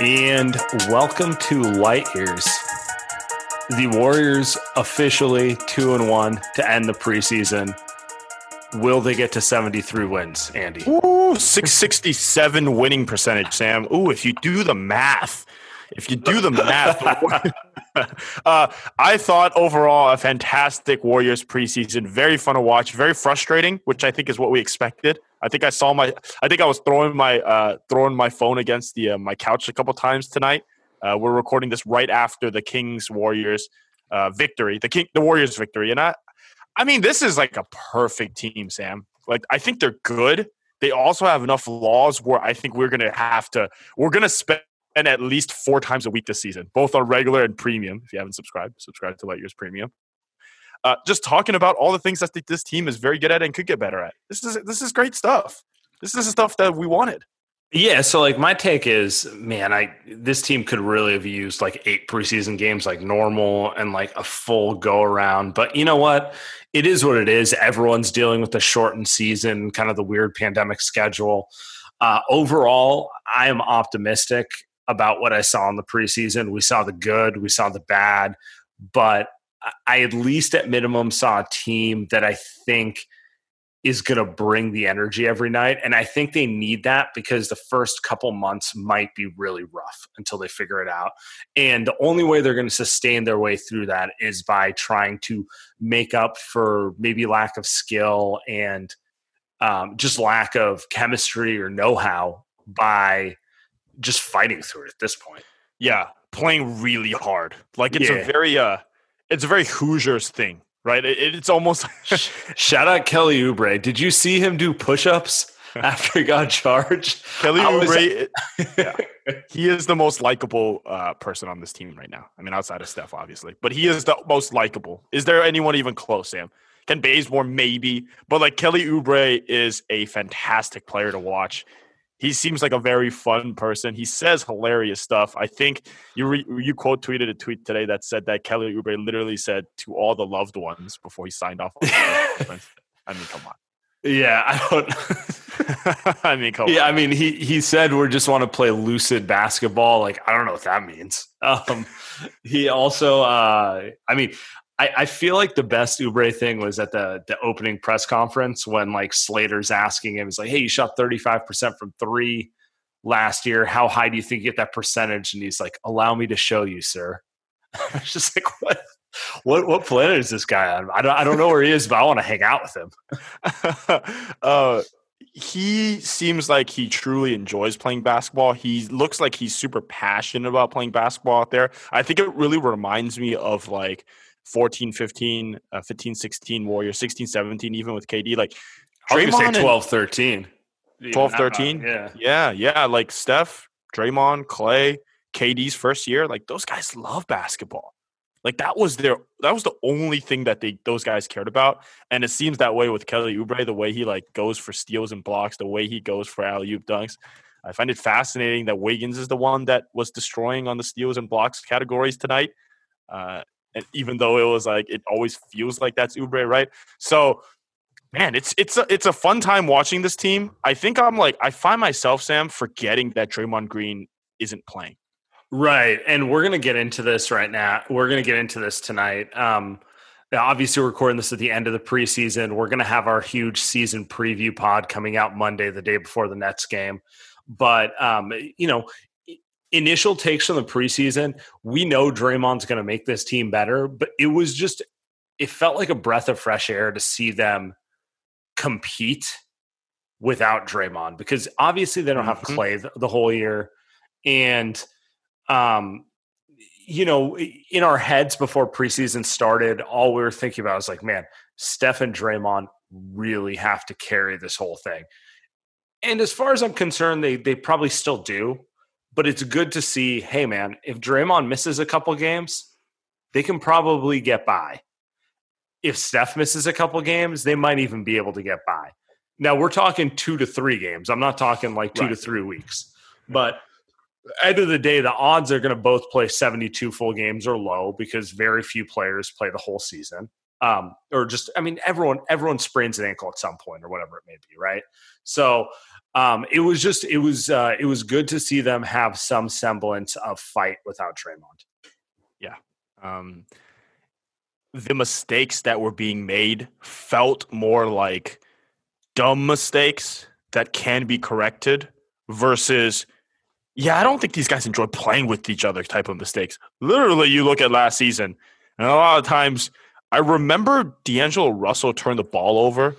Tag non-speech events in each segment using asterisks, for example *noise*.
And welcome to Light Years. The Warriors officially two and one to end the preseason. Will they get to 73 wins, Andy? Ooh, 667 winning percentage, Saam. Ooh, if you do the math, if you do the math, *laughs* *laughs* uh, I thought overall a fantastic Warriors preseason. Very fun to watch, very frustrating, which I think is what we expected. I think I saw my. I think I was throwing my uh, throwing my phone against the uh, my couch a couple times tonight. Uh, we're recording this right after the Kings Warriors uh, victory, the King the Warriors victory, and I, I mean, this is like a perfect team, Saam. Like I think they're good. They also have enough flaws where I think we're gonna have to. We're gonna spend at least four times a week this season, both on regular and premium. If you haven't subscribed, subscribe to Light Years Premium uh, just talking about all the things that this team is very good at and could get better at. This is this is great stuff. This is the stuff that we wanted. Yeah, so like my take is, man, I this team could really have used like eight preseason games like normal and like a full go around. But you know what? It is what it is. Everyone's dealing with the shortened season, kind of the weird pandemic schedule. Uh, overall, I am optimistic about what I saw in the preseason. We saw the good, we saw the bad, but I at least at minimum saw a team that I think is going to bring the energy every night. And I think they need that because the first couple months might be really rough until they figure it out. And the only way they're going to sustain their way through that is by trying to make up for maybe lack of skill and um, just lack of chemistry or know how by just fighting through it at this point. Yeah, playing really hard. Like it's Yeah. a very uh it's a very Hoosiers thing, right? It, it's almost *laughs* Shout out Kelly Oubre. Did you see him do push-ups *laughs* after he got charged? Kelly I was- Oubre. yeah, *laughs* he is the most likable uh, person on this team right now. I mean, outside of Steph, obviously, but he is the most likable. Is there anyone even close, Saam? Kent Bazemore maybe, but like Kelly Oubre is a fantastic player to watch. He seems like a very fun person. He says hilarious stuff. I think you re- you quote tweeted a tweet today that said that Kelly Oubre literally said to all the loved ones before he signed off. On the *laughs* conference. I mean, come on. Yeah, I don't. *laughs* I mean, come on. yeah, on. I mean, he he said we just want to play lucid basketball. Like, I don't know what that means. *laughs* Um, he also, uh, I mean, I, I feel like the best Oubre thing was at the the opening press conference when like Slater's asking him, he's like, "Hey, you shot thirty five percent from three last year. How high do you think you get that percentage?" And he's like, "Allow me to show you, sir." *laughs* I was just like, "What? What? What planet is this guy on? I don't. I don't know where he is, but I want to hang out with him." *laughs* uh, he seems like he truly enjoys playing basketball. He looks like he's super passionate about playing basketball out there. I think it really reminds me of like 14, 15, uh, 15, 16 Warriors, 16, 17, even with KD. Like, I was gonna Draymond say and- 12, 13. 12, 13? Yeah. Yeah, yeah. Like Steph, Draymond, Klay, KD's first year, like those guys love basketball. Like that was their that was the only thing that they those guys cared about. And it seems that way with Kelly Oubre, the way he like goes for steals and blocks, the way he goes for alley oop dunks. I find it fascinating that Wiggins is the one that was destroying on the steals and blocks categories tonight. Uh, and even though it was like it always feels like that's Oubre, right? So man, it's it's a it's a fun time watching this team. I think I'm like I find myself, Saam, forgetting that Draymond Green isn't playing. Right. And we're to get into this right now. We're to get into this tonight. Um, obviously, we're recording this at the end of the preseason. We're to have our huge season preview pod coming out Monday, the day before the Nets game. But, um, you know, initial takes from the preseason, we know Draymond's going to make this team better, but it was just, it felt like a breath of fresh air to see them compete without Draymond because obviously they don't have Mhm. Klay the, the whole year. And, um, you know, in our heads before preseason started, all we were thinking about was like, man, Steph and Draymond really have to carry this whole thing. And as far as I'm concerned, they they probably still do. But it's good to see, hey man, if Draymond misses a couple games, they can probably get by. If Steph misses a couple games, they might even be able to get by. Now we're talking two to three games. I'm not talking like two to three weeks. But end of the day, the odds are going to both play 72 full games or low because very few players play the whole season. Um, or just, I mean, everyone everyone sprains an ankle at some point or whatever it may be, right? So um, it was just it was uh, it was good to see them have some semblance of fight without Draymond. Yeah. Um, the mistakes that were being made felt more like dumb mistakes that can be corrected versus, yeah, I don't think these guys enjoy playing with each other type of mistakes. Literally, you look at last season, and a lot of times, I remember D'Angelo Russell turned the ball over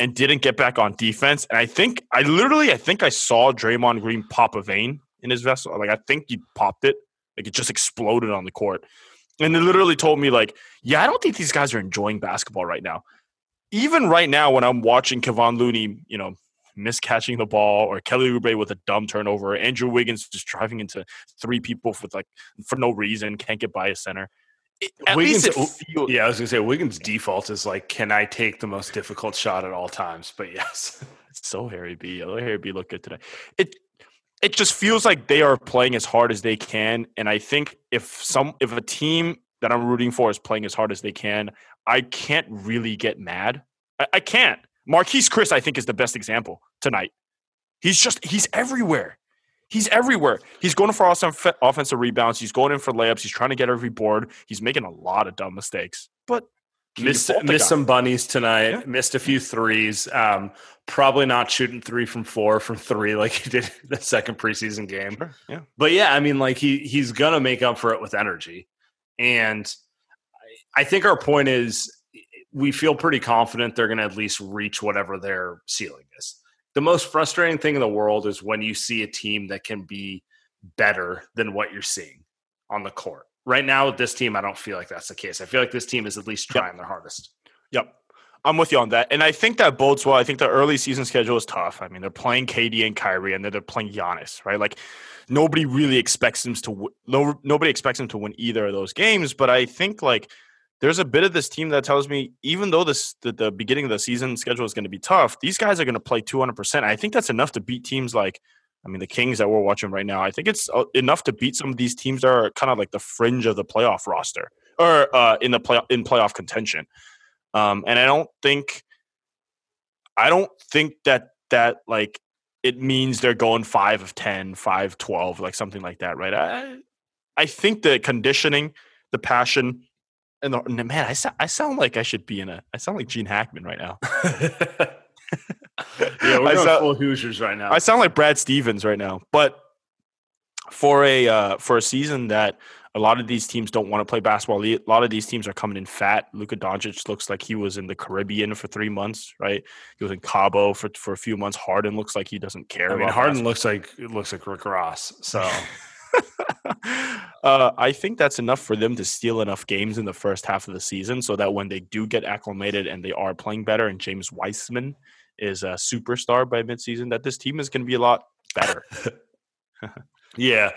and didn't get back on defense. And I think, I literally, I think I saw Draymond Green pop a vein in his vessel. Like, I think he popped it. Like, it just exploded on the court. And they literally told me, like, yeah, I don't think these guys are enjoying basketball right now. Even right now, when I'm watching Kevon Looney, you know, miscatching the ball, or Kelly Oubre with a dumb turnover, Andrew Wiggins just driving into three people with like for no reason, can't get by a center. At Wiggins, least it yeah, I was gonna say Wiggins' default is like, can I take the most difficult shot at all times? But yes, It's *laughs* so Harry B. Although Harry B looked good today. It it just feels like they are playing as hard as they can. And I think if some if a team that I'm rooting for is playing as hard as they can, I can't really get mad. I, I can't. Marquese Chriss, I think, is the best example tonight. He's just he's everywhere. He's everywhere. He's going for awesome fe- offensive rebounds. He's going in for layups. He's trying to get every board. He's making a lot of dumb mistakes. But missed missed some bunnies tonight. Yeah. Missed a few threes. Um, probably not shooting three from four from three *laughs* like he did the second preseason game. Sure, Yeah. But yeah, I mean, like he he's gonna make up for it with energy, and I I think our point is we feel pretty confident they're gonna at least reach whatever their ceiling is. The most frustrating thing in the world is when you see a team that can be better than what you're seeing on the court. Right now, with this team, I don't feel like that's the case. I feel like this team is at least trying their hardest. Yep. I'm with you on that. And I think that bodes well. I think the early season schedule is tough. I mean, they're playing KD and Kyrie and then they're playing Giannis, right? Like nobody really expects them to w- no, nobody expects them to win either of those games, but I think like there's a bit of this team that tells me even though this the, the beginning of the season schedule is going to be tough, these guys are going to play 200%. I think that's enough to beat teams like I mean, the Kings that we're watching right now, I think it's uh, enough to beat some of these teams that are kind of like the fringe of the playoff roster or uh, in the play in playoff contention. Um, and I don't think, I don't think that that like it means they're going 5 of 10, 5 12, like something like that, right? I I think the conditioning, the passion and the, man, I, I sound like I should be in a I sound like Gene Hackman right now. *laughs* yeah, *laughs* we're I going sound- full Hoosiers right now. I sound like Brad Stevens right now. But for a uh, for a season that a lot of these teams don't want to play basketball, a lot of these teams are coming in fat. Luka Doncic looks like he was in the Caribbean for three months, right? He was in Cabo for for a few months. Harden looks like he doesn't care. I mean, Harden basketball. looks like it looks like Rick Ross. So *laughs* uh, I think that's enough for them to steal enough games in the first half of the season so that when they do get acclimated and they are playing better, and James Wiseman is a superstar by midseason, that this team is going to be a lot better. *laughs* yeah.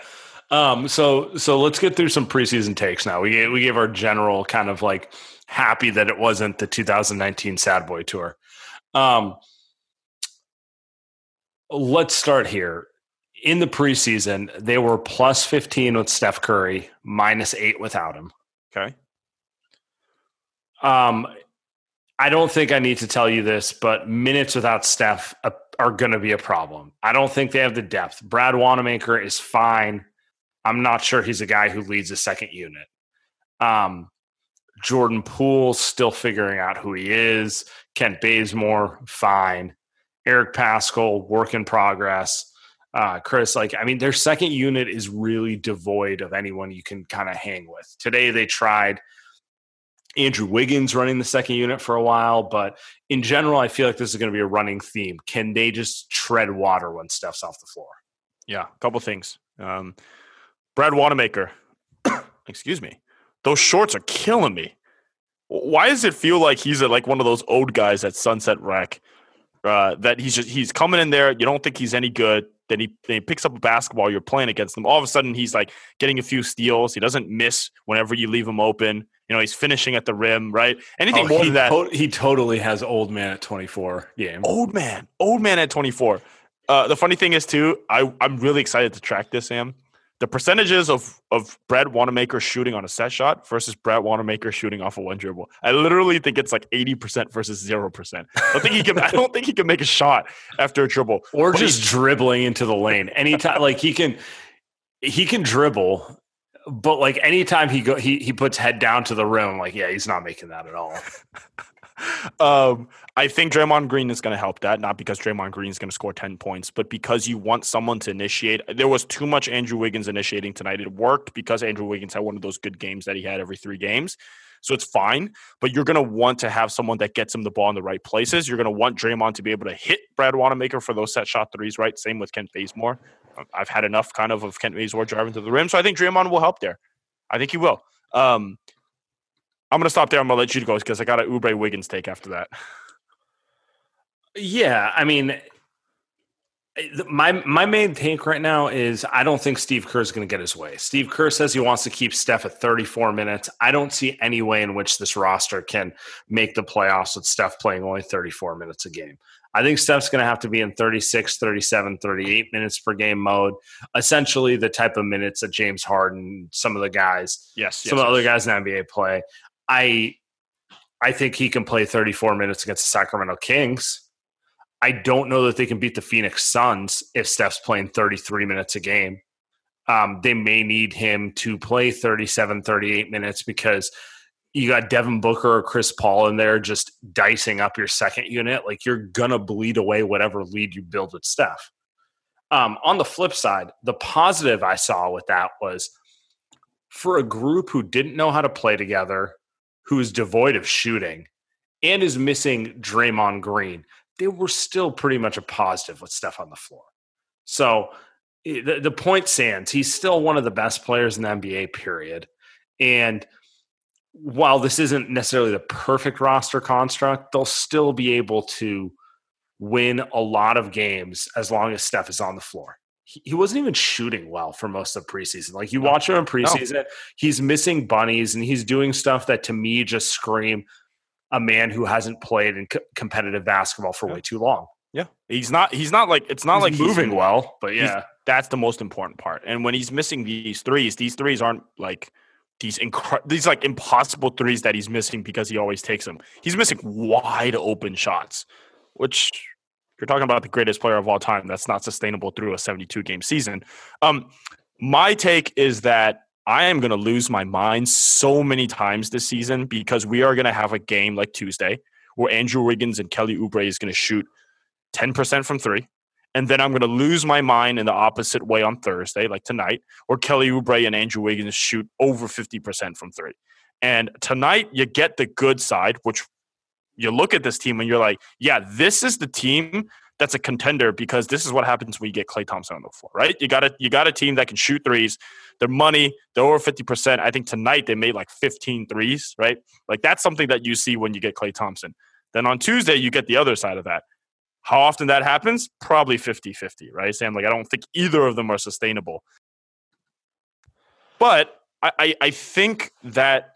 Um, so so let's get through some preseason takes now. We gave, we gave our general kind of like happy that it wasn't the 2019 Sad Boy Tour. Um, let's start here. In the preseason, they were plus 15 with Steph Curry, minus eight without him. Okay. Um, I don't think I need to tell you this, but minutes without Steph uh, are going to be a problem. I don't think they have the depth. Brad Wanamaker is fine. I'm not sure he's a guy who leads a second unit. Um, Jordan Poole still figuring out who he is. Kent Bazemore, fine. Eric Paschall, work in progress. Uh, Chriss, like, I mean, their second unit is really devoid of anyone you can kind of hang with. Today they tried Andrew Wiggins running the second unit for a while, but in general, I feel like this is going to be a running theme. Can they just tread water when Steph's off the floor? Yeah, a couple things. Um, Brad Wanamaker, *coughs* excuse me, those shorts are killing me. Why does it feel like he's a, like one of those old guys at Sunset Rec? Uh, that he's just he's coming in there. You don't think he's any good. Then he, then he picks up a basketball. You're playing against him. All of a sudden, he's like getting a few steals. He doesn't miss whenever you leave him open. You know, he's finishing at the rim. Right? Anything Oh, more he than that, to- he totally has old man at 24 game. old man, old man at 24. Uh, the funny thing is too, I I'm really excited to track this, Saam. The percentages of of Brad Wanamaker shooting on a set shot versus Brad Wanamaker shooting off a one dribble. I literally think it's like 80% versus 0%. I don't think he can I don't think he can make a shot after a dribble. or But just dribbling into the lane anytime like he can he can dribble but like anytime he go he, he puts head down to the rim like yeah he's not making that at all um, I think Draymond Green is going to help that, not because Draymond Green is going to score 10 points, but because you want someone to initiate. There was too much Andrew Wiggins initiating tonight. It worked because Andrew Wiggins had one of those good games that he had every three games. So it's fine, but you're going to want to have someone that gets him the ball in the right places. You're going to want Draymond to be able to hit Brad Wanamaker for those set shot threes, right? Same with Kent Bazemore. I've had enough kind of of Kent Bazemore driving to the rim. So I think Draymond will help there. I think he will. Um, I'm going to stop there. I'm to let you go because I got an Oubre Wiggins take after that. yeah i mean my my main take right now is I don't think Steve Kerr is going to get his way. Steve Kerr says he wants to keep Steph at 34 minutes. I don't see any way in which this roster can make the playoffs with Steph playing only 34 minutes a game. I think Steph's going to have to be in 36, 37, 38 minutes per game mode. Essentially, the type of minutes that James Harden, some of the guys, Yes, some yes, of the other guys in the NBA play. I I think he can play 34 minutes against the Sacramento Kings. I don't know that they can beat the Phoenix Suns if Steph's playing 33 minutes a game. Um, they may need him to play 37, 38 minutes because you got Devin Booker or Chris Paul in there just dicing up your second unit. Like you're going to bleed away whatever lead you build with Steph. Um, on the flip side, the positive I saw with that was for a group who didn't know how to play together, who is devoid of shooting, and is missing Draymond Green, they were still pretty much a positive with Steph on the floor. So the, the point stands. He's still one of the best players in the NBA, period. And while this isn't necessarily the perfect roster construct, they'll still be able to win a lot of games as long as Steph is on the floor. He, wasn't even shooting well for most of preseason. Like you watch him in preseason, he's missing bunnies and he's doing stuff that to me just scream a man who hasn't played in co- competitive basketball for way too long. Yeah, he's not. He's not like it's not He's like he's- moving well, but yeah. that's the most important part. And when he's missing these threes, these threes aren't like these incre- these like impossible threes that he's missing because he always takes them. He's missing wide open shots, which You're talking about the greatest player of all time. That's not sustainable through a 72 game season. Um, my take is that I am going to lose my mind so many times this season because we are going to have a game like Tuesday where Andrew Wiggins and Kelly Oubre is going to shoot 10% from three. And then I'm going to lose my mind in the opposite way on Thursday, like tonight, where Kelly Oubre and Andrew Wiggins shoot over 50% from three. And tonight, you get the good side, which you look at this team and you're like, yeah, this is the team that's a contender because this is what happens when you get Klay Thompson on the floor, right? You got a you got a team that can shoot threes. Their money, they're over 50%. I think tonight they made like 15 threes, right? Like that's something that you see when you get Klay Thompson. Then on Tuesday, you get the other side of that. How often that happens? Probably 50 50, right? Saam, like I don't think either of them are sustainable. But I, I, I think that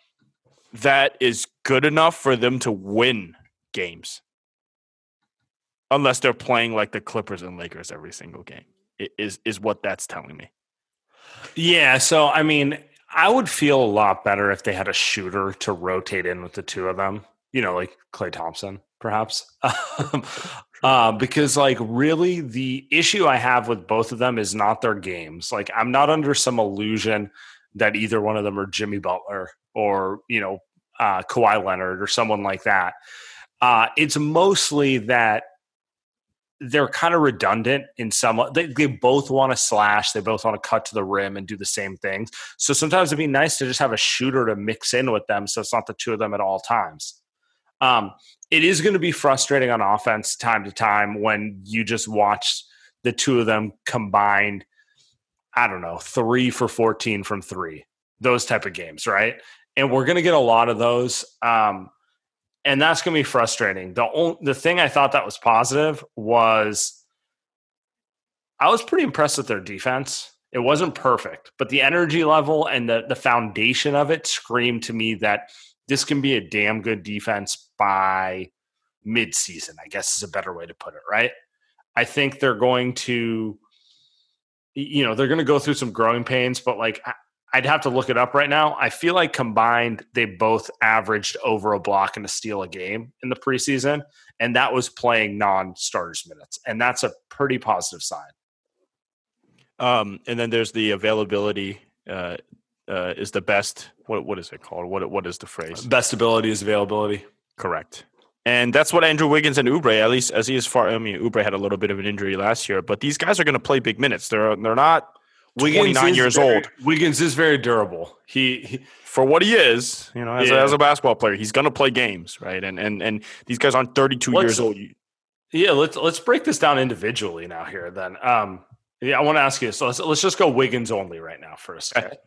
that is good enough for them to win games unless they're playing like the Clippers and Lakers every single game. Is is what that's telling me. Yeah, so I mean, I would feel a lot better if they had a shooter to rotate in with the two of them. You know, like Klay Thompson, perhaps. *laughs* uh, because, like, really, the issue I have with both of them is not their games. Like, I'm not under some illusion that either one of them are Jimmy Butler or you know uh, Kawhi Leonard or someone like that. Uh, it's mostly that they're kind of redundant in some they, they both want to slash they both want to cut to the rim and do the same things so sometimes it'd be nice to just have a shooter to mix in with them so it's not the two of them at all times um, it is going to be frustrating on offense time to time when you just watch the two of them combined i don't know three for 14 from three those type of games right and we're going to get a lot of those um, and that's going to be frustrating. The only, the thing I thought that was positive was I was pretty impressed with their defense. It wasn't perfect, but the energy level and the the foundation of it screamed to me that this can be a damn good defense by midseason. I guess is a better way to put it, right? I think they're going to you know, they're going to go through some growing pains, but like I'd have to look it up right now. I feel like combined, they both averaged over a block and a steal a game in the preseason, and that was playing non-starters minutes, and that's a pretty positive sign. Um, and then there's the availability. Uh, uh, is the best. What what is it called? What what is the phrase? Best ability is availability. Correct. And that's what Andrew Wiggins and Oubre, at least as he is far. I mean, Oubre had a little bit of an injury last year, but these guys are going to play big minutes. They're they're not Wiggins 29 years very, old. Wiggins is very durable. He, he for what he is, you know, as, yeah. a, as a basketball player, he's going to play games, right? And and and these guys aren't 32 let's, years old. Yeah, let's let's break this down individually now here then. Um yeah, I want to ask you so let's let's just go Wiggins only right now for a second. Okay.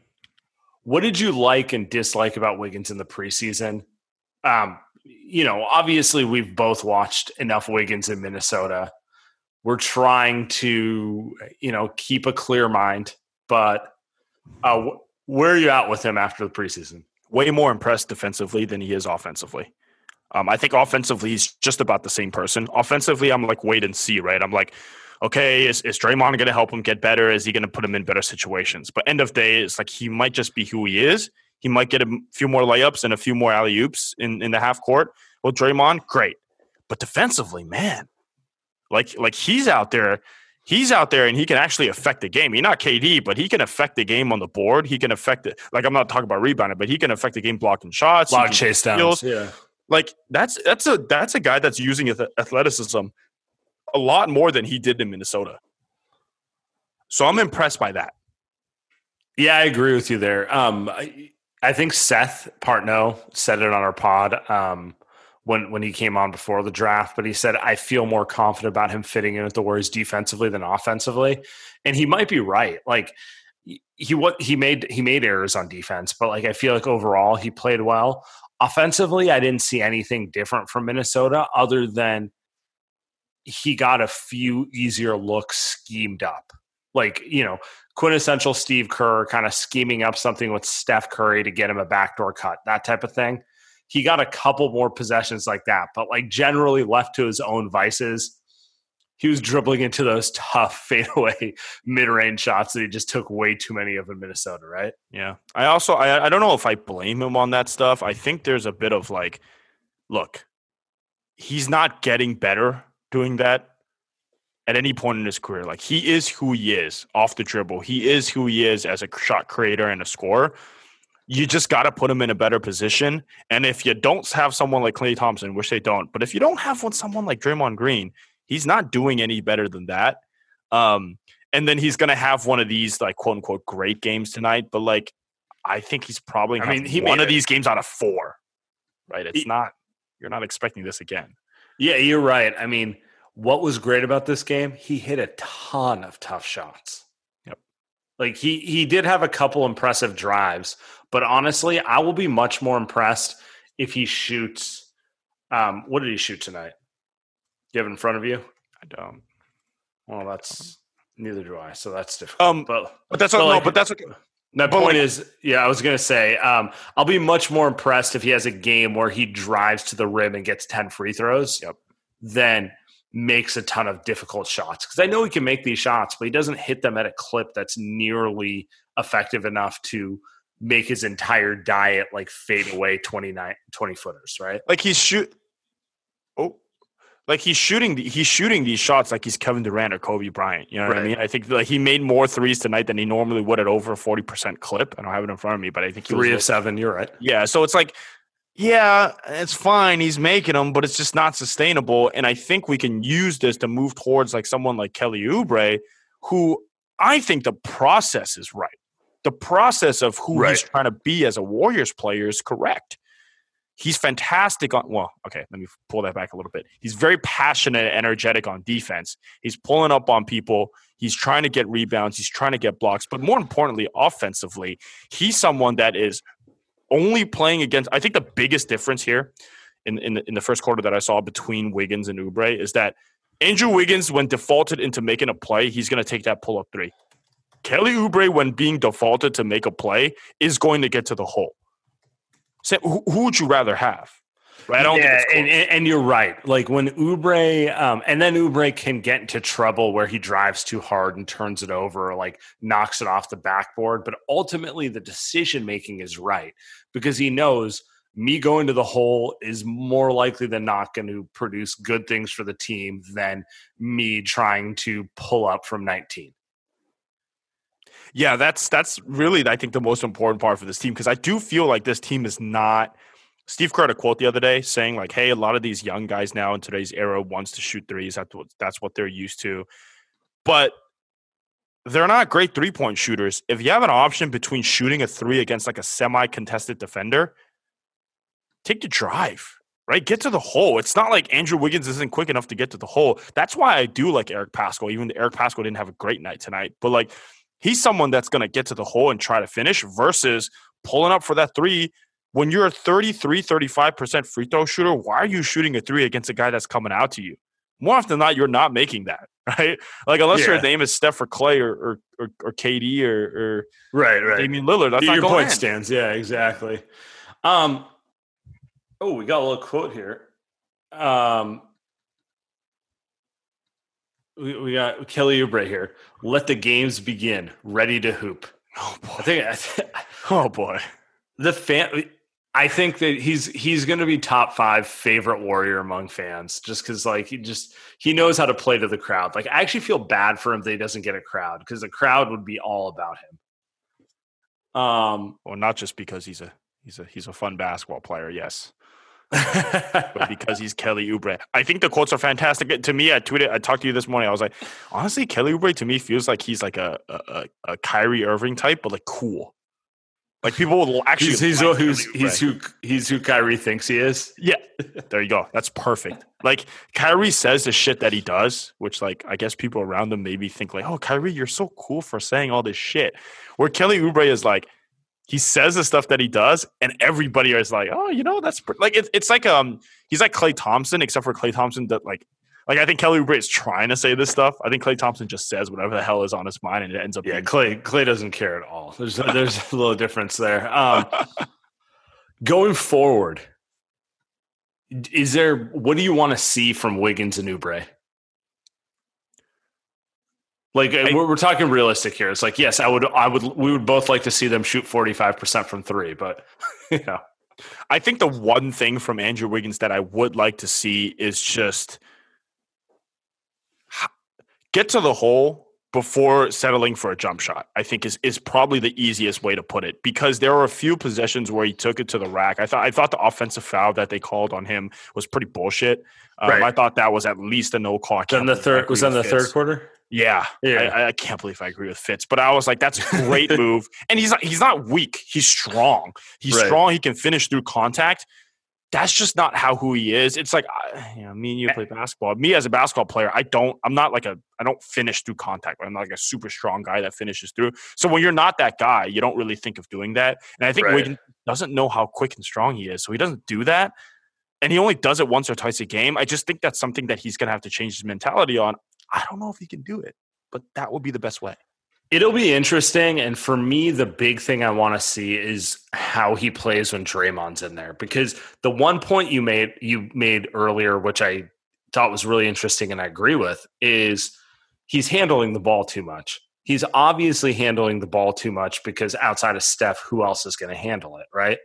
What did you like and dislike about Wiggins in the preseason? Um, you know, obviously we've both watched enough Wiggins in Minnesota. We're trying to, you know, keep a clear mind but uh, where are you at with him after the preseason? Way more impressed defensively than he is offensively. Um, I think offensively he's just about the same person. Offensively, I'm like wait and see, right? I'm like, okay, is, is Draymond going to help him get better? Is he going to put him in better situations? But end of day, it's like he might just be who he is. He might get a few more layups and a few more alley oops in, in the half court. Well, Draymond, great, but defensively, man, like like he's out there he's out there and he can actually affect the game. He's not KD, but he can affect the game on the board. He can affect it. Like I'm not talking about rebounding, but he can affect the game blocking shots, block chase downs. Yeah, like that's that's a that's a guy that's using athleticism a lot more than he did in Minnesota. So I'm impressed by that. Yeah, I agree with you there. Um, I, I think Seth Partnow said it on our pod. Um, when when he came on before the draft, but he said I feel more confident about him fitting in with the Warriors defensively than offensively, and he might be right. Like he what he made he made errors on defense, but like I feel like overall he played well. Offensively, I didn't see anything different from Minnesota other than he got a few easier looks schemed up. Like, you know, quintessential Steve Kerr kind of scheming up something with Steph Curry to get him a backdoor cut, that type of thing he got a couple more possessions like that, but like generally left to his own vices, he was dribbling into those tough *laughs* fadeaway mid-range shots that he just took way too many of in Minnesota, right? Yeah. I also I, I don't know if I blame him on that stuff. I think there's a bit of like, look, he's not getting better doing that. at any point in his career. Like he is who he is off the dribble. He is who he is as a shot creator and a scorer. You just got to put him in a better position. And if you don't have someone like Klay Thompson, which they don't, but if you don't have one, someone like Draymond Green, he's not doing any better than that. Um, and then he's going to have one of these like quote unquote great games tonight. But like, I think he's probably. I mean, he one of these games out of four, right? It's he, not. You're not expecting this again. Yeah, you're right. I mean, what was great about this game? He hit a ton of tough shots. Yep. Like he he did have a couple impressive drives, but honestly, I will be much more impressed if he shoots. Um, what did he shoot tonight? Do you have it in front of you? I don't. Well, that's neither do I. So that's difficult. Um, but, but that's but what, like, no, but that's okay. My point like, is, yeah, I was gonna say, um, I'll be much more impressed if he has a game where he drives to the rim and gets ten free throws. Yep. Than makes a ton of difficult shots because I know he can make these shots, but he doesn't hit them at a clip that's nearly effective enough to make his entire diet like fade away 29 20 footers, right? Like he's shoot Oh, like he's shooting he's shooting these shots like he's Kevin Durant or Kobe Bryant. You know what right. I mean? I think like he made more threes tonight than he normally would at over a 40% clip. I don't have it in front of me, but I think he 3 of 7, you're right. Yeah, so it's like yeah, it's fine. He's making them, but it's just not sustainable. And I think we can use this to move towards like someone like Kelly Oubre, who I think the process is right. The process of who right. he's trying to be as a Warriors player is correct. He's fantastic on, well, okay, let me pull that back a little bit. He's very passionate and energetic on defense. He's pulling up on people. He's trying to get rebounds. He's trying to get blocks. But more importantly, offensively, he's someone that is only playing against. I think the biggest difference here in in the, in the first quarter that I saw between Wiggins and Oubre is that Andrew Wiggins, when defaulted into making a play, he's going to take that pull up three. Kelly Oubre, when being defaulted to make a play, is going to get to the hole. So, who, who would you rather have? Right? yeah, and, and, you're right. Like when Oubre, um, and then Oubre can get into trouble where he drives too hard and turns it over, or like knocks it off the backboard. But ultimately, the decision making is right because he knows me going to the hole is more likely than not going to produce good things for the team than me trying to pull up from 19. Yeah, that's that's really I think the most important part for this team because I do feel like this team is not. Steve Kerr had a quote the other day saying like, "Hey, a lot of these young guys now in today's era wants to shoot threes. That's what that's what they're used to, but they're not great three point shooters. If you have an option between shooting a three against like a semi contested defender, take the drive." Right, get to the hole. It's not like Andrew Wiggins isn't quick enough to get to the hole. That's why I do like Eric Paschall, even Eric Paschall didn't have a great night tonight. But like he's someone that's going to get to the hole and try to finish versus pulling up for that three. When you're a 33, 35% free throw shooter, why are you shooting a three against a guy that's coming out to you? More often than not, you're not making that, *laughs* right? Like unless yeah. your name is Steph or Klay or or, or, or KD or, or right, right. Damian Lillard. That's your not point in. stands. Yeah, exactly. Um, oh, we got a little quote here. Um, we, we got Kelly Oubre here. Let the games begin. Ready to hoop. Oh boy. I think. I th- oh boy. The fan. I think that he's he's going to be top five favorite warrior among fans, just because like he just he knows how to play to the crowd. Like I actually feel bad for him that he doesn't get a crowd because the crowd would be all about him. Um, well, not just because he's a he's a he's a fun basketball player. Yes, *laughs* but because he's Kelly Oubre. I think the quotes are fantastic. To me, I tweeted, I talked to you this morning. I was like, honestly, Kelly Oubre to me feels like he's like a a, a Kyrie Irving type, but like cool. Like people will actually. He's, he's, like who's, he's who he's who Kyrie thinks he is. Yeah, there you go. That's perfect. Like Kyrie says the shit that he does, which like I guess people around him maybe think like, oh, Kyrie, you're so cool for saying all this shit. Where Kelly Oubre is like, he says the stuff that he does, and everybody is like, "Oh, you know, that's like it's it's like um he's like Klay Thompson, except for Klay Thompson that like like I think Kelly Oubre is trying to say this stuff. I think Klay Thompson just says whatever the hell is on his mind, and it ends up. Yeah, being- Klay Klay doesn't care at all. There's a, there's a little difference there. Um, *laughs* going forward, is there what do you want to see from Wiggins and Oubre? Like I, we're, we're talking realistic here. It's like yes, I would, I would, we would both like to see them shoot forty five percent from three, but *laughs* you know, I think the one thing from Andrew Wiggins that I would like to see is just get to the hole before settling for a jump shot, I think is is probably the easiest way to put it because there were a few possessions where he took it to the rack. I thought I thought the offensive foul that they called on him was pretty bullshit. Um, Right. I thought that was at least a no call. Then the third was that in the with third quarter. Yeah, Yeah. I, I can't believe I agree with Fitz, but I was like, that's a great *laughs* move. And he's not he's not weak. He's strong. He's Right. strong. He can finish through contact. That's just not how who he is. It's like I- you know, me and you eh play basketball. Me as a basketball player, I don't. I'm not like a. I don't finish through contact. I'm not like a super strong guy that finishes through. So when you're not that guy, you don't really think of doing that. And I think Right. Wiggins doesn't know how quick and strong he is, so he doesn't do that. And he only does it once or twice a game. I just think that's something that he's gonna have to change his mentality on. I don't know if he can do it, but that would be the best way. It'll be interesting. And for me, the big thing I want to see is how he plays when Draymond's in there. Because the one point you made you made earlier, which I thought was really interesting and I agree with, is he's handling the ball too much. He's obviously handling the ball too much because outside of Steph, who else is going to handle it, right?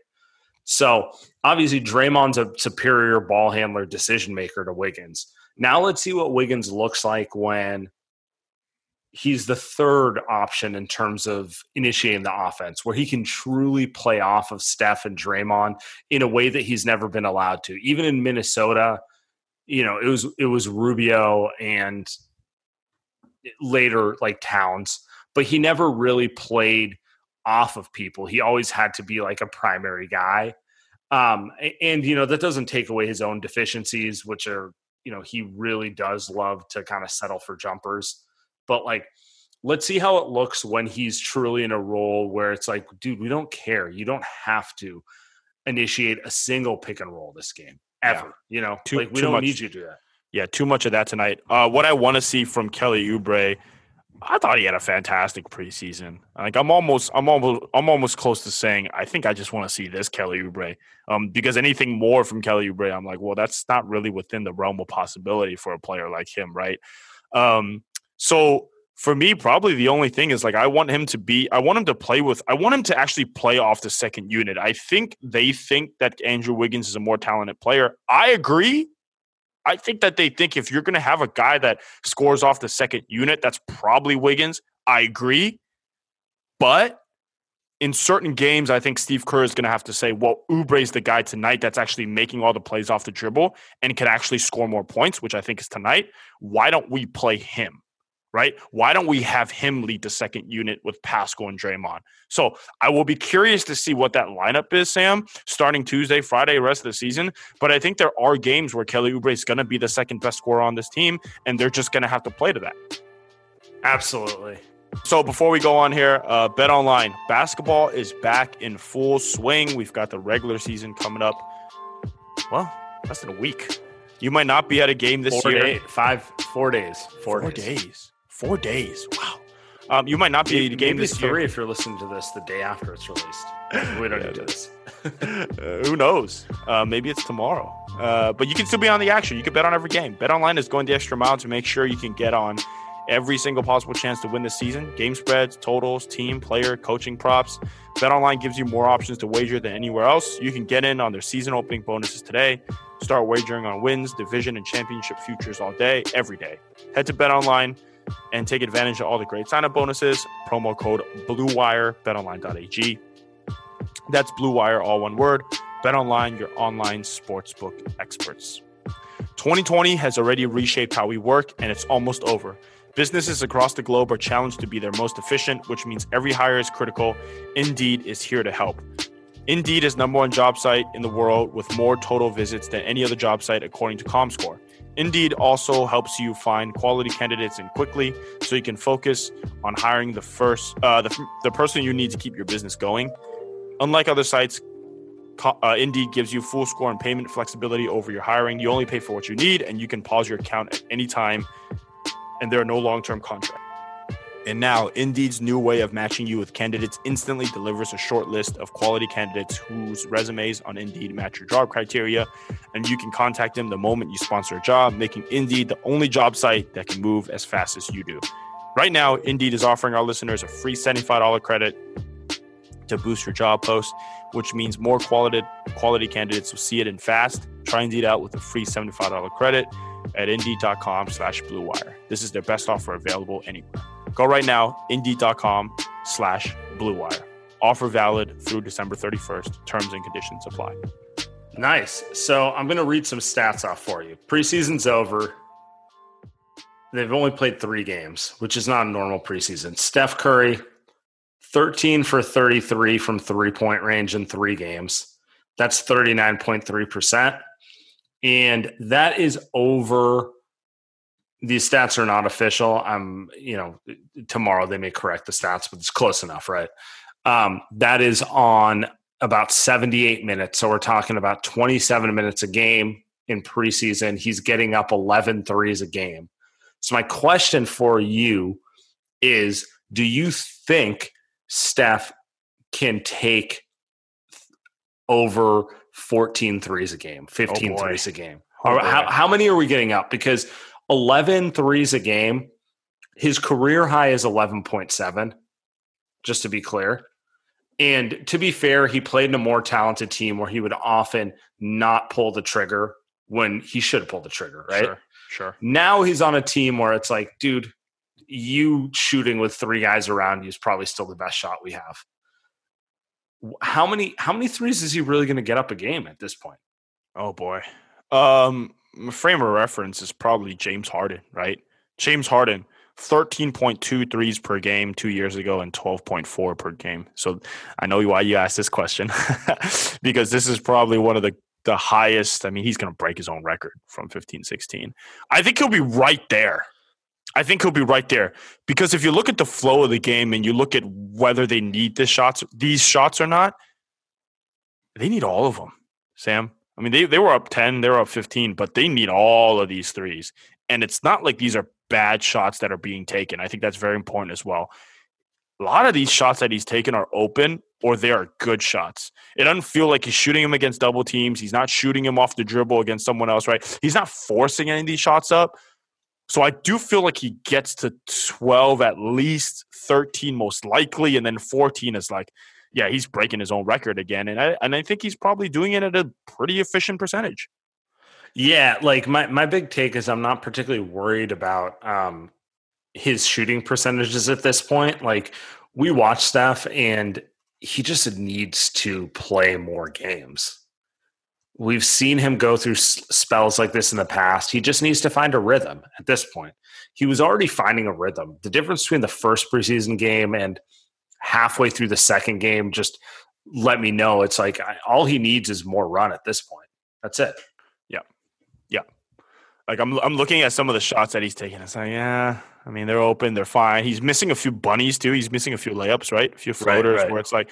So obviously Draymond's a superior ball handler, decision maker to Wiggins. Now let's see what Wiggins looks like when he's the third option in terms of initiating the offense, where he can truly play off of Steph and Draymond in a way that he's never been allowed to. Even in Minnesota, you know, it was it was Rubio and later like Towns, but he never really played off of people. He always had to be like a primary guy. Um, and you know, that doesn't take away his own deficiencies, which are, you know, he really does love to kind of settle for jumpers. But like, let's see how it looks when he's truly in a role where it's like, dude, we don't care. You don't have to initiate a single pick and roll this game ever. You know, Too- like we don't much- need you to do that. Yeah, too much of that tonight. Uh, what I want to see from Kelly Oubre, I thought he had a fantastic preseason. Like I'm almost, I'm almost, I'm almost close to saying I think I just want to see this Kelly Oubre. Um, because anything more from Kelly Oubre, I'm like, well, that's not really within the realm of possibility for a player like him, right? Um, so for me, probably the only thing is like I want him to be, I want him to play with, I want him to actually play off the second unit. I think they think that Andrew Wiggins is a more talented player. I agree. I think that they think if you're going to have a guy that scores off the second unit, that's probably Wiggins. I agree. But in certain games, I think Steve Kerr is going to have to say, well, Oubre's the guy tonight that's actually making all the plays off the dribble and can actually score more points, which I think is tonight. Why don't we play him? Right? Why don't we have him lead the second unit with Paschall and Draymond? So I will be curious to see what that lineup is, Saam, starting Tuesday, Friday, rest of the season. But I think there are games where Kelly Oubre is going to be the second best scorer on this team, and they're just going to have to play to that. Absolutely. So before we go on here, uh, Bet Online basketball is back in full swing. We've got the regular season coming up. Well, less than a week. You might not be at a game this Four year. day, five, four days, four, Four days. days. Four days. Wow. Um, you might not be a game this three year. if you're listening to this the day after it's released. *laughs* We don't need to do this. *laughs* Uh, who knows? Uh, maybe it's tomorrow. Uh, but you can still be on the action. You can bet on every game. Bet online is going the extra mile to make sure you can get on every single possible chance to win this season. Game spreads, totals, team, player, coaching props. Bet online gives you more options to wager than anywhere else. You can get in on their season opening bonuses today. Start wagering on wins, division, and championship futures all day, every day. Head to Bet online and take advantage of all the great sign up bonuses. Promo code BLUEWIRE, betonline.ag. That's Blue Wire, all one word. BetOnline, your online sportsbook experts. 2020 has already reshaped how we work, and it's almost over. Businesses across the globe are challenged to be their most efficient, which means every hire is critical. Indeed is here to help. Indeed is number one job site in the world with more total visits than any other job site according to ComScore. Indeed also helps you find quality candidates and quickly so you can focus on hiring the first uh, the, the person you need to keep your business going. Unlike other sites, uh, Indeed gives you full score and payment flexibility over your hiring. You only pay for what you need, and you can pause your account at any time, and there are no long term contracts. And now, Indeed's new way of matching you with candidates instantly delivers a short list of quality candidates whose resumes on Indeed match your job criteria, and you can contact them the moment you sponsor a job, making Indeed the only job site that can move as fast as you do. Right now, Indeed is offering our listeners a free $75 credit to boost your job post, which means more quality quality candidates will see it in fast. Try Indeed out with a free $75 credit at indeed.com slash blue wire. This is their best offer available anywhere. Go right now, indeed.com slash blue wire. Offer valid through December 31st. Terms and conditions apply. Nice. So I'm going to read some stats off for you. Preseason's over. They've only played three games, which is not a normal preseason. Steph Curry, 13 for 33 from three point range in three games. That's 39.3%. And that is over. These stats are not official. I'm, you know, tomorrow they may correct the stats, but it's close enough, right? Um, that is on about 78 minutes. So we're talking about 27 minutes a game in preseason. He's getting up 11 threes a game. So my question for you is do you think Steph can take over 14 threes a game, 15 oh threes a game? Oh how, how many are we getting up? Because 11 threes a game, his career high is 11.7, just to be clear. And to be fair, he played in a more talented team where he would often not pull the trigger when he should pull the trigger, right? Sure, sure. Now he's on a team where it's like, dude, you shooting with three guys around you is probably still the best shot we have. How many how many threes is he really going to get up a game at this point? Oh boy. Um my frame of reference is probably James Harden, right? James Harden 13.2 threes per game two years ago and 12.4 per game. So I know why you asked this question *laughs* because this is probably one of the, the highest. I mean, he's going to break his own record from 15 16. I think he'll be right there. I think he'll be right there because if you look at the flow of the game and you look at whether they need the shots, these shots or not, they need all of them, Saam. I mean, they, they were up 10, they were up 15, but they need all of these threes. And it's not like these are bad shots that are being taken. I think that's very important as well. A lot of these shots that he's taken are open or they are good shots. It doesn't feel like he's shooting him against double teams. He's not shooting him off the dribble against someone else, right? He's not forcing any of these shots up. So I do feel like he gets to 12 at least, 13 most likely, and then 14 is like, yeah, he's breaking his own record again. And I and I think he's probably doing it at a pretty efficient percentage. Yeah, like my my big take is I'm not particularly worried about um his shooting percentages at this point. Like we watch stuff and he just needs to play more games. We've seen him go through spells like this in the past. He just needs to find a rhythm at this point. He was already finding a rhythm. The difference between the first preseason game and halfway through the second game just let me know it's like all he needs is more run at this point. That's it. Yeah. Yeah. Like I'm I'm looking at some of the shots that he's taking. It's like, yeah, I mean, they're open, they're fine. He's missing a few bunnies too. He's missing a few layups, right? A few floaters right, right. where it's like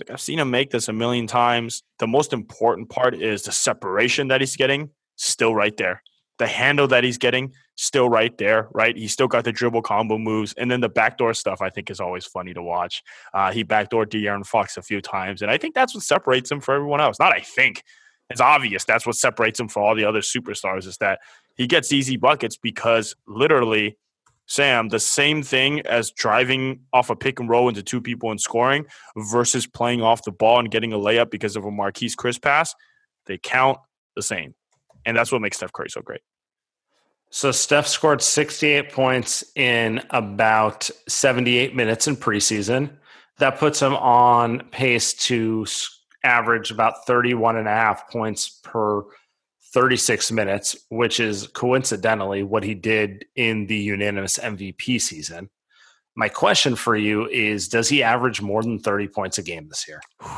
like I've seen him make this a million times. The most important part is the separation that he's getting, still right there. The handle that he's getting, still right there, right? He's still got the dribble combo moves. And then the backdoor stuff, I think, is always funny to watch. Uh, he backdoored De'Aaron Fox a few times. And I think that's what separates him for everyone else. Not I think. It's obvious that's what separates him from all the other superstars is that he gets easy buckets because literally Saam, the same thing as driving off a pick and roll into two people and scoring versus playing off the ball and getting a layup because of a Marquese Chriss pass, they count the same. And that's what makes Steph Curry so great. So Steph scored 68 points in about 78 minutes in preseason. That puts him on pace to average about 31 and a half points per 36 minutes, which is coincidentally what he did in the unanimous MVP season. My question for you is Does he average more than 30 points a game this year? *sighs*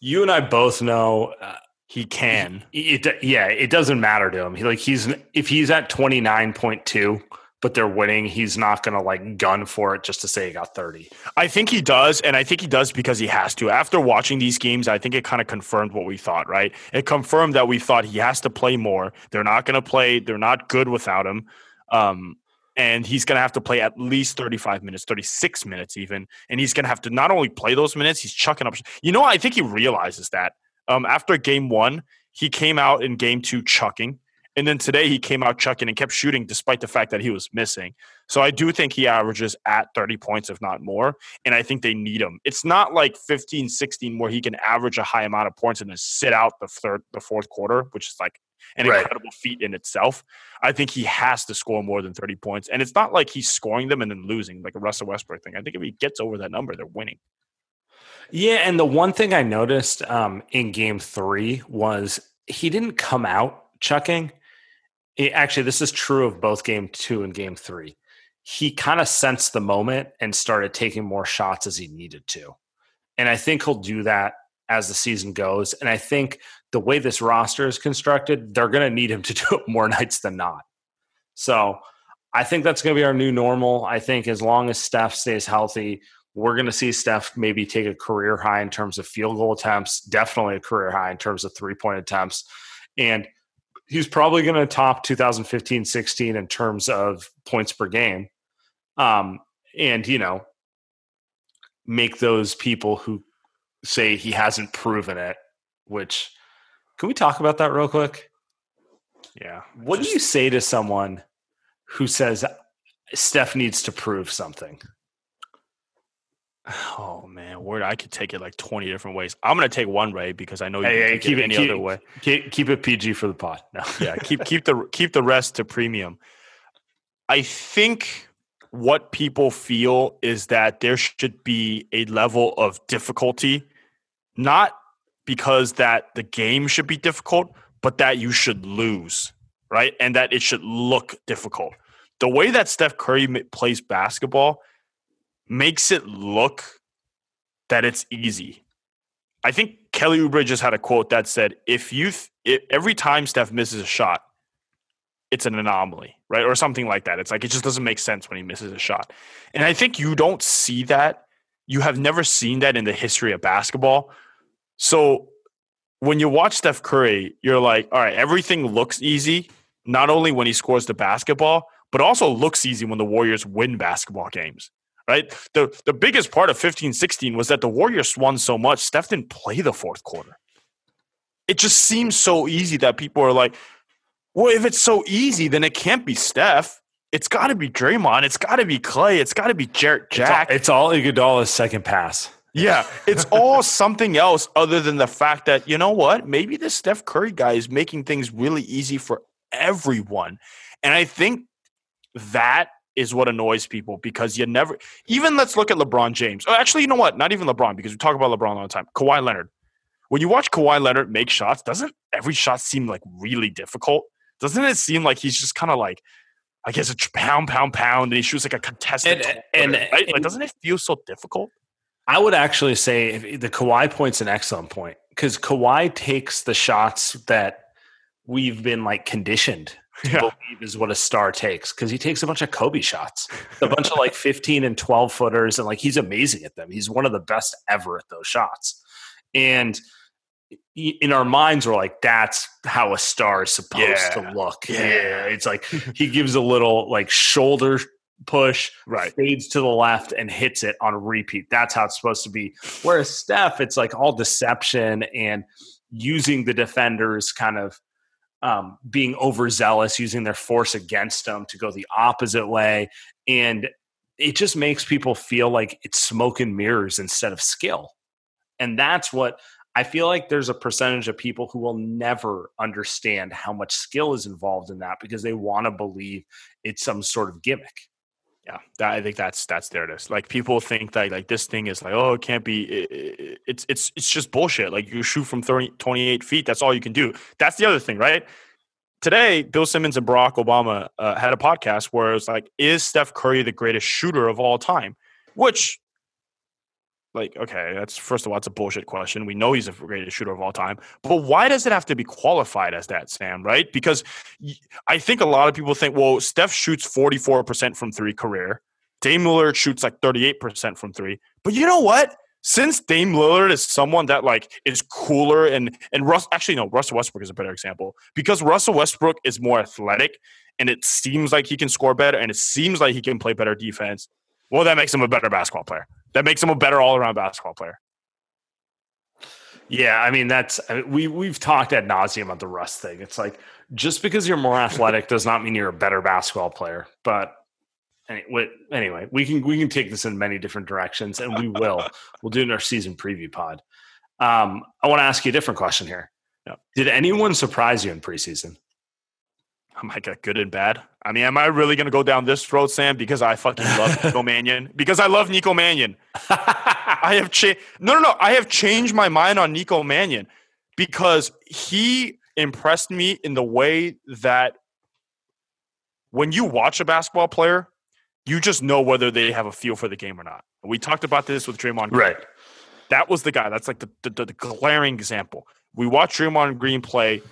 You and I both know uh, he can. It, it, yeah, it doesn't matter to him. He, like he's if he's at 29.2 but they're winning, he's not going to like gun for it just to say he got 30. I think he does. And I think he does because he has to. After watching these games, I think it kind of confirmed what we thought, right? It confirmed that we thought he has to play more. They're not going to play, they're not good without him. Um, and he's going to have to play at least 35 minutes, 36 minutes even. And he's going to have to not only play those minutes, he's chucking up. You know, I think he realizes that. Um, after game one, he came out in game two chucking And then today he came out chucking and kept shooting despite the fact that he was missing. So I do think he averages at 30 points, if not more. And I think they need him. It's not like 15, 16 where he can average a high amount of points and then sit out the third, the fourth quarter, which is like an Right. incredible feat in itself. I think he has to score more than 30 points. And it's not like he's scoring them and then losing, like a Russell Westbrook thing. I think if he gets over that number, they're winning. Yeah, and the one thing I noticed um, in Game Three was he didn't come out chucking. It- actually, this is true of both Game Two and Game Three. He kind of sensed the moment and started taking more shots as he needed to, and I think he'll do that as the season goes. And I think the way this roster is constructed, they're going to need him to *laughs* do it more nights than not. So I think that's going to be our new normal. I think as long as Steph stays healthy, we're going to see Steph maybe take a career high in terms of field goal attempts, definitely a career high in terms of three point attempts. And he's probably going to top 2015 16 in terms of points per game. Um, and, you know, make those people who say he hasn't proven it, which can we talk about that real quick? Yeah. What do you say to someone who says Steph needs to prove something? Oh man, word! I could take it like twenty different ways. I'm gonna take one way because I know you Hey, can hey, take keep it it any keep, other way. Keep, keep it PG for the pod. No. Yeah, keep keep the keep the rest to premium. I think what people feel is that there should be a level of difficulty, not because that the game should be difficult, but that you should lose, right? And that it should look difficult. The way that Steph Curry plays basketball makes it look that it's easy. I think Kelly Oubre just had a quote that said, "If you th- i every time Steph misses a shot, it's an anomaly, right, or something like that. It's like it just doesn't make sense when he misses a shot." And I think you don't see that. You have never seen that in the history of basketball. So when you watch Steph Curry, you're like, "All right, everything looks easy." Not only when he scores the basketball, but also looks easy when the Warriors win basketball games right? The the biggest part of 15-16 was that the Warriors won so much, Steph didn't play the fourth quarter. It just seems so easy that people are like, well, if it's so easy, then it can't be Steph. It's got to be Draymond. It's got to be Klay. It's got to be Jarrett Jack. It's all, it's all Iguodala's second pass. Yeah, it's all something else other than the fact that you know what? Maybe this Steph Curry guy is making things really easy for everyone, and I think that is what annoys people because you never even let's look at LeBron James. Oh, actually, you know what? Not even LeBron because we talk about LeBron all the time. Kawhi Leonard. When you watch Kawhi Leonard make shots, doesn't every shot seem like really difficult? Doesn't it seem like he's just kind of like, I guess a pound, pound, pound, and he shoots like a contested, And- and, and- right? like, doesn't it feel so difficult? I would actually say if, the Kawhi point's an excellent point because Kawhi takes the shots that we've been like conditioned Yeah. believe is what a star takes because he takes a bunch of Kobe shots, a bunch of like *laughs* 15 and 12 footers, and like he's amazing at them. He's one of the best ever at those shots. And in our minds, we're like, that's how a star is supposed Yeah. to look. Yeah. It's like *laughs* he gives a little like shoulder push, Right. fades to the left and hits it on repeat. That's how it's supposed to be. Whereas Steph, it's like all deception and using the defenders kind of um, being overzealous, using their force against them to go the opposite way. And it just makes people feel like it's smoke and mirrors instead of skill. And that's what I feel like there's a percentage of people who will never understand how much skill is involved in that because they want to believe it's some sort of gimmick. Yeah, that, I think that's that's there. It is. Like people think that like this thing is like, oh, it can't be. It, it- it's it's it's just bullshit. Like you shoot from 30, 28 feet. That's all you can do. That's the other thing, right? Today, Bill Simmons and Barack Obama uh, had a podcast where it was like, is Steph Curry the greatest shooter of all time? Which, like, okay, that's first of all, it's a bullshit question. We know he's the greatest shooter of all time, but why does it have to be qualified as that, Saam? Right? Because I think a lot of people think, well, Steph shoots 44% from three career. Dame Lillard shoots like 38% from three. But you know what? Since Dame Lillard is someone that like is cooler and and Russ actually no, Russell Westbrook is a better example. Because Russell Westbrook is more athletic and it seems like he can score better and it seems like he can play better defense. Well, that makes him a better basketball player. That makes him a better all-around basketball player. Yeah, I mean that's I mean, we we've talked ad nauseum about the Russ thing. It's like just because you're more athletic does not mean you're a better basketball player. But anyway, anyway, we can we can take this in many different directions, and we will. *laughs* we'll do it in our season preview pod. Um, I want to ask you a different question here. Did anyone surprise you in preseason? My god, good and bad. I mean, am I really gonna go down this road, Saam? Because I fucking love *laughs* Nico Mannion. Because I love Nico Mannion. *laughs* I have changed. No, no, no. I have changed my mind on Nico Mannion because he impressed me in the way that when you watch a basketball player, you just know whether they have a feel for the game or not. We talked about this with Draymond. Green. Right. That was the guy. That's like the, the, the glaring example. We watched Draymond Green play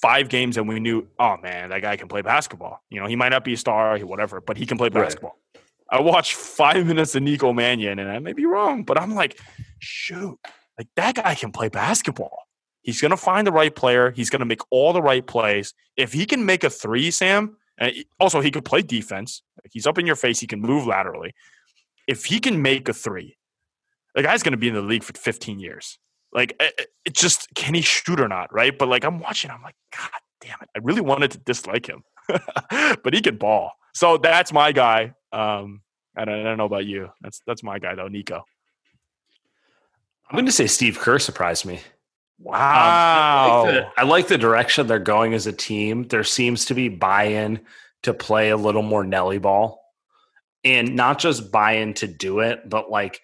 five games and we knew, oh man, that guy can play basketball. You know, he might not be a star, whatever, but he can play basketball. Right. I watched five minutes of Nico Mannion, and I may be wrong, but I'm like, shoot, like that guy can play basketball. He's gonna find the right player. He's gonna make all the right plays. If he can make a three, Saam, and also he could play defense. He's up in your face. He can move laterally. If he can make a three, the guy's gonna be in the league for 15 years. Like it, it just can he shoot or not, right? But like I'm watching, I'm like, God damn it! I really wanted to dislike him, *laughs* but he can ball. So that's my guy. Um, I don't, I don't know about you. That's that's my guy though, Nico. I'm going to say Steve Kerr surprised me. Wow. Um, I, like the, I, like the, direction they're going as a team. There seems to be buy in to play a little more Nelly ball and not just buy in to do it, but like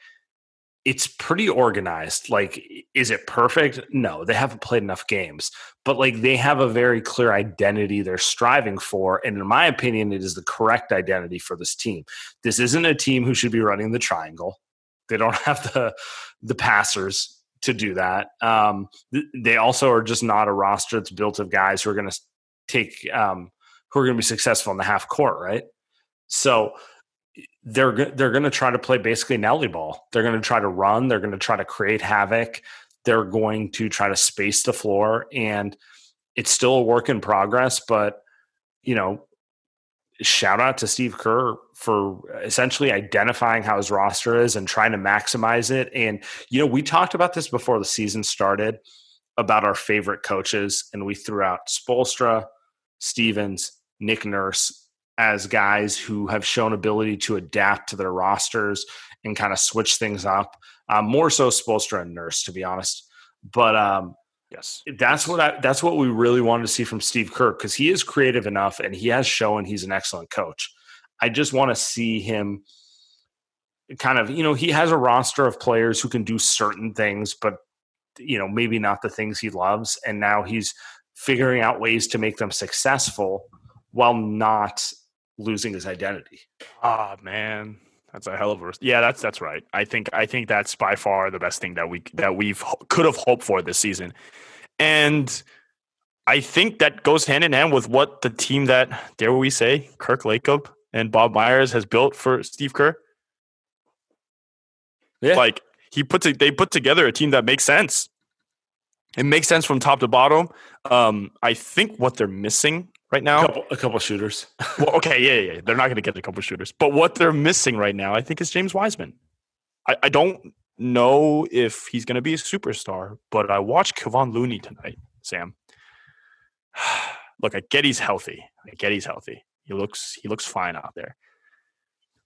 it's pretty organized. Like, is it perfect? No, they haven't played enough games, but like they have a very clear identity they're striving for. And in my opinion, it is the correct identity for this team. This isn't a team who should be running the triangle. They don't *laughs* have the the passers to do that. Um, they also are just not a roster that's built of guys who are going to take um, who are going to be successful in the half court, right? So they're they're going to try to play basically Nelly ball. They're going to try to run. They're going to try to create havoc. They're going to try to space the floor, and it's still a work in progress. But you know, shout out to Steve Kerr for essentially identifying how his roster is and trying to maximize it. And you know, we talked about this before the season started about our favorite coaches, and we threw out Spoelstra, Stevens, Nick Nurse as guys who have shown ability to adapt to their rosters and kind of switch things up. Um, more so Spoelstra and Nurse, to be honest. But um, yes, that's what I, that's what we really wanted to see from Steve Kerr because he is creative enough and he has shown he's an excellent coach. I just want to see him kind of you know he has a roster of players who can do certain things, but you know maybe not the things he loves, and now he's figuring out ways to make them successful while not losing his identity. Ah, oh, man. That's a hell of a yeah. That's that's right. I think I think that's by far the best thing that we that we've could have hoped for this season, and I think that goes hand in hand with what the team that dare we say Kirk Lacob and Bob Myers has built for Steve Kerr. Yeah, like he puts it, they put together a team that makes sense. It makes sense from top to bottom. Um, I think what they're missing right now. A couple, a couple shooters. *laughs* well, okay, yeah, yeah, they're not going to get a couple shooters. But what they're missing right now, I think, is James Wiseman. I, I don't know if he's going to be a superstar, but I watched Kevon Looney tonight, Saam. *sighs* Look, I get he's healthy. I get he's healthy. He looks he looks fine out there.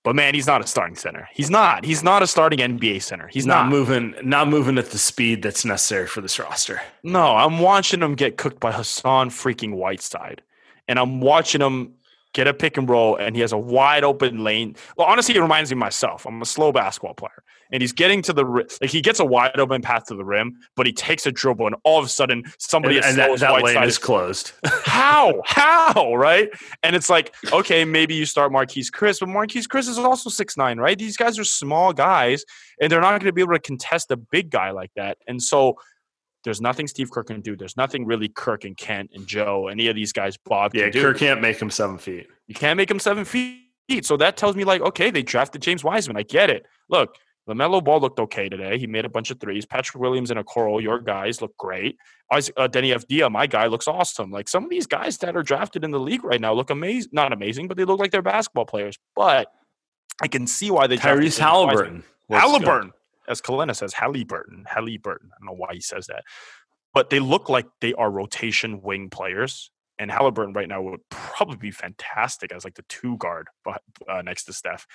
But man, he's not a starting center. He's not. He's not a starting NBA center. He's not, not, moving. Not moving at the speed that's necessary for this roster. No, I'm watching him get cooked by Hassan freaking Whiteside and I'm watching him get a pick and roll, and he has a wide open lane. Well, honestly, it reminds me of myself. I'm a slow basketball player, and he's getting to the like he gets a wide open path to the rim, but he takes a dribble, and all of a sudden somebody and, and that, that lane is closed. *laughs* How? How? Right? And it's like, okay, maybe you start Marquese Chriss, but Marquese Chriss is also six nine, right? These guys are small guys, and they're not going to be able to contest a big guy like that, and so there's nothing Steve Kerr can do. There's nothing really Kirk and Kent and Joe, any of these guys, Bob. Yeah, Kirk can't make him seven feet. You can't make him seven feet. So that tells me, like, okay, they drafted James Wiseman. I get it. Look, LaMelo Ball looked okay today. He made a bunch of threes. Patrick Williams and Okoro, your guys look great. Uh, Deni Avdija, my guy, looks awesome. Like some of these guys that are drafted in the league right now look amazing. Not amazing, but they look like they're basketball players. But I can see why they Tyrese Haliburton. Haliburton. As Kalena says, Haliburton, Haliburton. I don't know why he says that, but they look like they are rotation wing players. And Haliburton right now would probably be fantastic as like the two guard uh, next to Steph.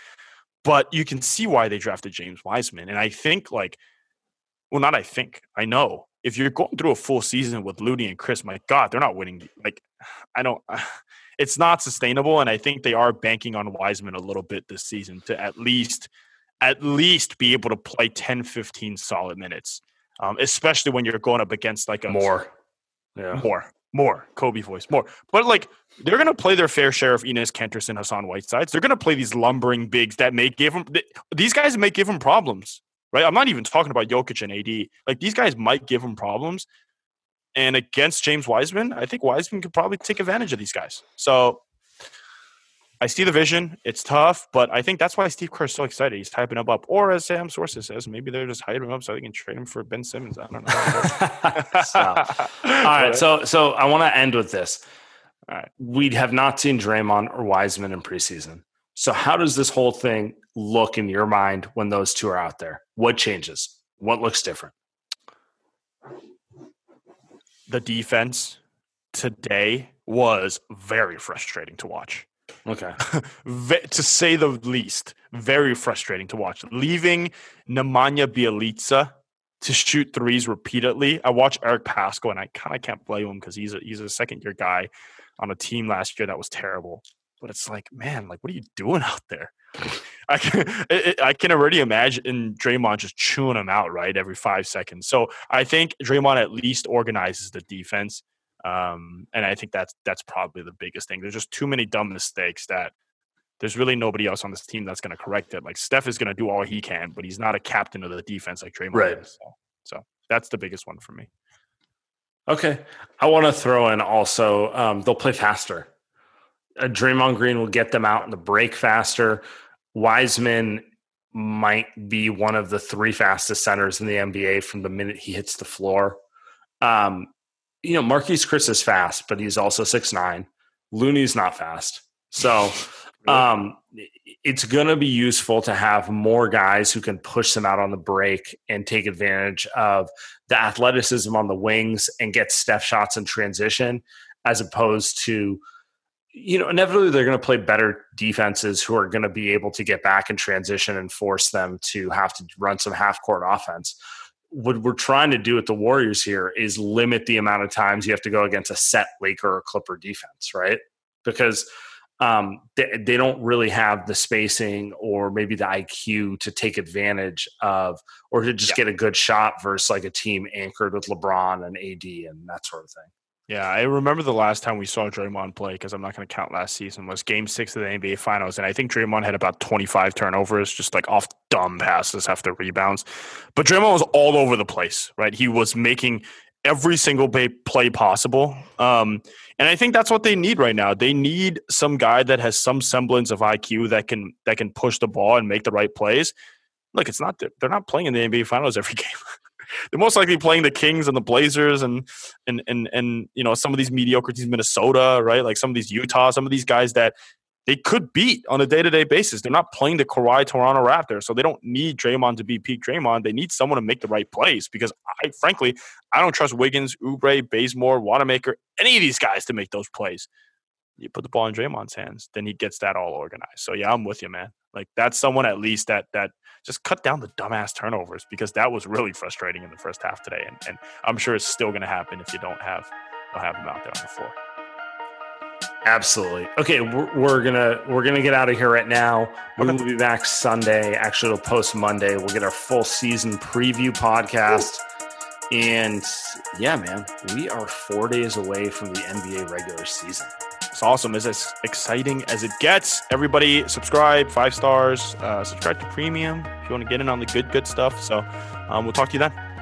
But you can see why they drafted James Wiseman. And I think like, well, not I think, I know if you're going through a full season with Looney and Chriss, my God, they're not winning. Like, I don't, *sighs* it's not sustainable. And I think they are banking on Wiseman a little bit this season to at least, at least be able to play 10, 15 solid minutes, um, especially when you're going up against like a more, yeah, more, more Kobe voice, more. But like, they're going to play their fair share of Enes Kanterson, Hassan Whitesides. They're going to play these lumbering bigs that may give them, these guys may give them problems right? I'm not even talking about Jokic and AD. Like these guys might give him problems. And against James Wiseman, I think Wiseman could probably take advantage of these guys. So I see the vision. It's tough, but I think that's why Steve Kerr is so excited. He's typing him up. Or as Sam Sources says, maybe they're just hyping him up so they can trade him for Ben Simmons. I don't know. *laughs* so, *laughs* all right. So so I want to end with this. All right. We have not seen Draymond or Wiseman in preseason. So how does this whole thing look in your mind when those two are out there? What changes? What looks different? The defense today was very frustrating to watch. Okay. *laughs* to say the least, very frustrating to watch. Leaving Nemanja Bjelica to shoot threes repeatedly. I watch Eric Paschall, and I kind of can't blame him because he's a he's a second year guy on a team last year that was terrible. But it's like, man, like what are you doing out there? *laughs* I can I can already imagine Draymond just chewing him out right every five seconds. So I think Draymond at least organizes the defense, um, and I think that's that's probably the biggest thing. There's just too many dumb mistakes that there's really nobody else on this team that's going to correct it. Like Steph is going to do all he can, but he's not a captain of the defense like Draymond right. is. So, so that's the biggest one for me. Okay, I want to throw in also um, they'll play faster. Uh, Draymond Green will get them out in the break faster. Wiseman might be one of the three fastest centers in the NBA from the minute he hits the floor. Um, you know, Marquese Chriss is fast, but he's also six nine. Looney's not fast. So *laughs* um, it's going to be useful to have more guys who can push them out on the break and take advantage of the athleticism on the wings and get Steph shots in transition as opposed to – you know, inevitably they're going to play better defenses who are going to be able to get back in transition and force them to have to run some half court offense. What we're trying to do with the Warriors here is limit the amount of times you have to go against a set Laker or Clipper defense, right? Because um, they, they don't really have the spacing or maybe the IQ to take advantage of or to just yeah. get a good shot versus like a team anchored with LeBron and AD and that sort of thing. Yeah, I remember the last time we saw Draymond play because I'm not going to count last season was Game Six of the NBA Finals, and I think Draymond had about 25 turnovers, just like off dumb passes after rebounds. But Draymond was all over the place, right? He was making every single play possible, um, and I think that's what they need right now. They need some guy that has some semblance of IQ that can that can push the ball and make the right plays. Look, it's not they're not playing in the NBA Finals every *laughs* game they're most likely playing the Kings and the Blazers and and and and you know some of these mediocre teams, Minnesota, right? Like some of these Utah, some of these guys that they could beat on a day to day basis. They're not playing the Kawhi Toronto Raptors, so they don't need Draymond to be peak Draymond. They need someone to make the right plays because I, frankly, I don't trust Wiggins, Oubre, Bazemore, Wanamaker, any of these guys to make those plays. You put the ball in Draymond's hands, then he gets that all organized. So yeah, I'm with you, man. Like that's someone at least that that just cut down the dumbass turnovers because that was really frustrating in the first half today, and, and I'm sure it's still going to happen if you don't have don't have him out there on the floor. Absolutely. Okay, we're, we're, gonna we're gonna get out of here right now. We will be back Sunday. Actually, it'll post Monday. We'll get our full season preview podcast. And yeah, man, we are four days away from the NBA regular season. It's awesome. It's as exciting as it gets. Everybody subscribe, five stars, uh, subscribe to premium if you want to get in on the good, good stuff. So um, we'll talk to you then.